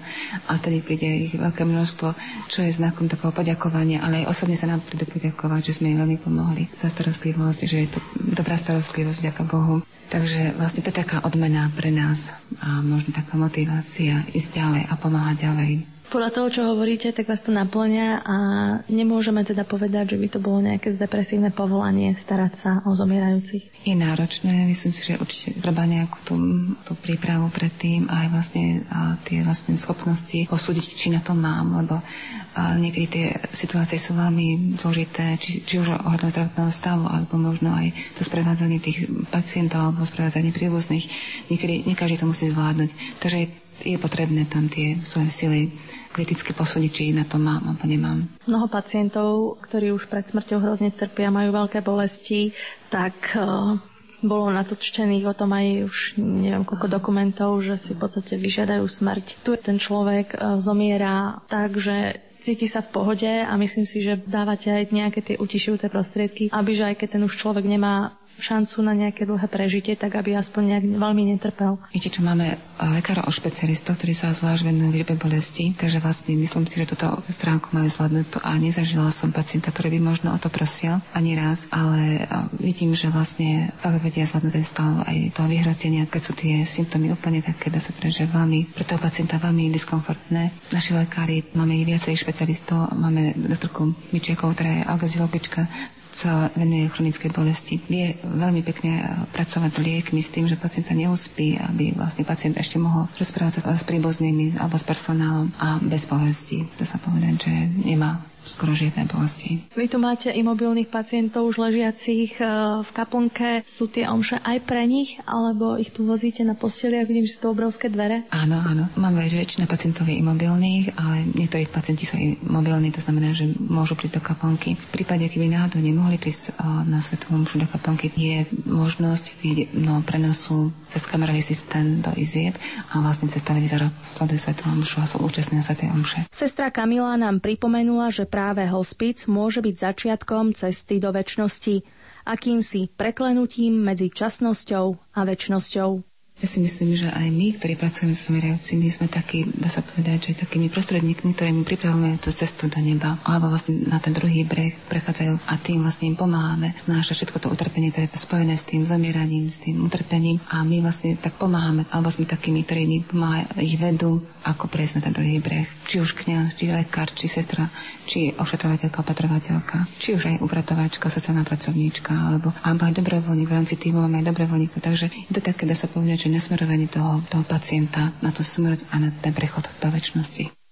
a vtedy príde ich veľké množstvo, čo je znakom takého poďakovania, ale aj osobne sa nám prídu poďakovať, že sme im veľmi pomohli za starostlivosť, že je to dobrá starostlivosť, vďaka Bohu. Takže vlastne to je taká odmena pre nás a možno taká motivácia ísť ďalej a pomáhať ďalej. Podľa toho, čo hovoríte, tak vás to naplňa a nemôžeme teda povedať, že by to bolo nejaké depresívne povolanie starať sa o zomierajúcich. Je náročné, myslím si, že určite treba nejakú tú, tú prípravu predtým aj vlastne a tie vlastne schopnosti posúdiť, či na to mám, lebo a niekedy tie situácie sú veľmi zložité, či, či už ohľadom zdravotného stavu, alebo možno aj to sprevádzanie tých pacientov, alebo sprevádzanie príbuzných. Niekedy, nie to musí zvládnuť. Takže je potrebné tam tie svoje sily kriticky posúdiť, či na to mám alebo nemám. Mnoho pacientov, ktorí už pred smrťou hrozne trpia, majú veľké bolesti, tak uh, bolo natočtených o tom aj už neviem koľko dokumentov, že si v podstate vyžiadajú smrť. Tu ten človek uh, zomiera tak, že cíti sa v pohode a myslím si, že dávate aj nejaké tie utišujúce prostriedky, aby že aj keď ten už človek nemá šancu na nejaké dlhé prežitie, tak aby aspoň nejak veľmi netrpel. Viete čo, máme lekárov špecialistov, ktorí sa zvlášť venujú liečbe bolesti, takže vlastne myslím si, že túto stránku majú zvládnuť a nezažila som pacienta, ktorý by možno o to prosil ani raz, ale vidím, že vlastne fakt vedia zvládnuť ten stav aj toho vyhrotenia, keď sú tie symptómy úplne také, dá sa povedať, že veľmi, pre toho pacienta veľmi diskomfortné. Naši lekári, máme ich viacej špecialistov, máme doktorku Mičiakov, ktorá je algaziologička, sa venuje chronickej bolesti. Vie veľmi pekne pracovať s liekmi s tým, že pacienta neuspí, aby vlastne pacient ešte mohol rozprávať s príbuznými alebo s personálom a bez bolesti. To sa povedať, že nemá skoro žiadne bolesti. Vy tu máte imobilných pacientov už ležiacich e, v kaplnke. Sú tie omše aj pre nich, alebo ich tu vozíte na posteliach? Vidím, že sú to obrovské dvere. Áno, áno. Máme väčšina pacientov je imobilných, ale niektorí pacienti sú imobilní, to znamená, že môžu prísť do kaplnky. V prípade, keby náhodou nemohli prísť e, na svetovú omšu do kaplnky, je možnosť no, prenosu cez kamerový systém do izieb a vlastne cez televízor sledujú svetovú omšu a sú účastní na svetej omše. Sestra Kamila nám pripomenula, že práve hospic môže byť začiatkom cesty do väčšnosti, akýmsi preklenutím medzi časnosťou a väčšnosťou. Ja si myslím, že aj my, ktorí pracujeme s zomierajúcimi, sme takí, dá sa povedať, že takými prostredníkmi, ktorými pripravujeme tú cestu do neba, alebo vlastne na ten druhý breh prechádzajú a tým vlastne im pomáhame znášať všetko to utrpenie, ktoré je spojené s tým zomieraním, s tým utrpením a my vlastne tak pomáhame, alebo sme takými, ktorí ich vedú, ako prejsť na ten druhý breh. Či už kňaz, či lekár, či sestra, či ošetrovateľka, opatrovateľka, či už aj upratovačka, sociálna pracovníčka, alebo, alebo aj dobrovoľník v rámci týmu máme aj dobrovoľníkov. Takže je to také, dá sa povedať, že nasmerovanie toho, toho pacienta na tú smrť a na ten prechod do väčšnosti.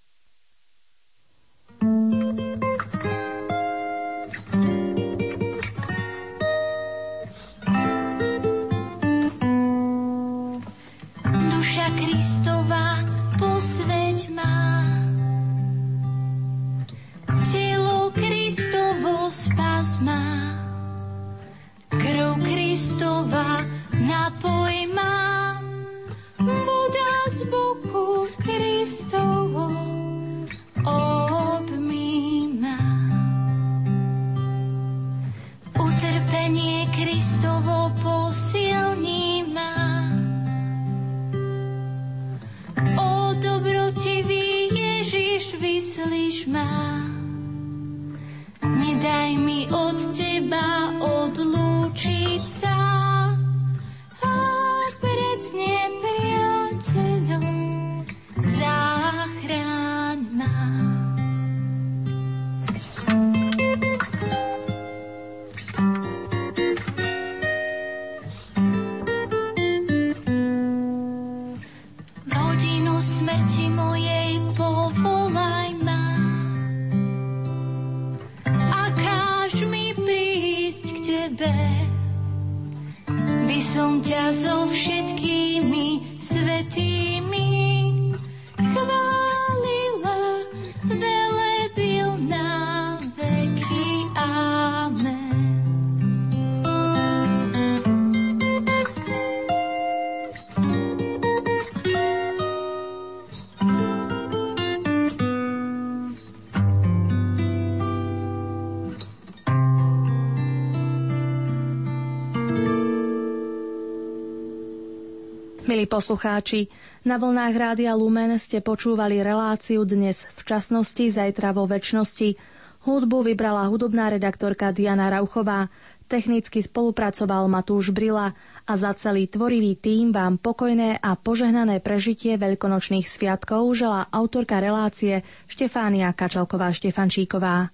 Milí poslucháči, na vlnách Rádia Lumen ste počúvali reláciu dnes v časnosti, zajtra vo väčšnosti. Hudbu vybrala hudobná redaktorka Diana Rauchová, technicky spolupracoval Matúš Brila a za celý tvorivý tím vám pokojné a požehnané prežitie veľkonočných sviatkov želá autorka relácie Štefánia Kačalková-Štefančíková.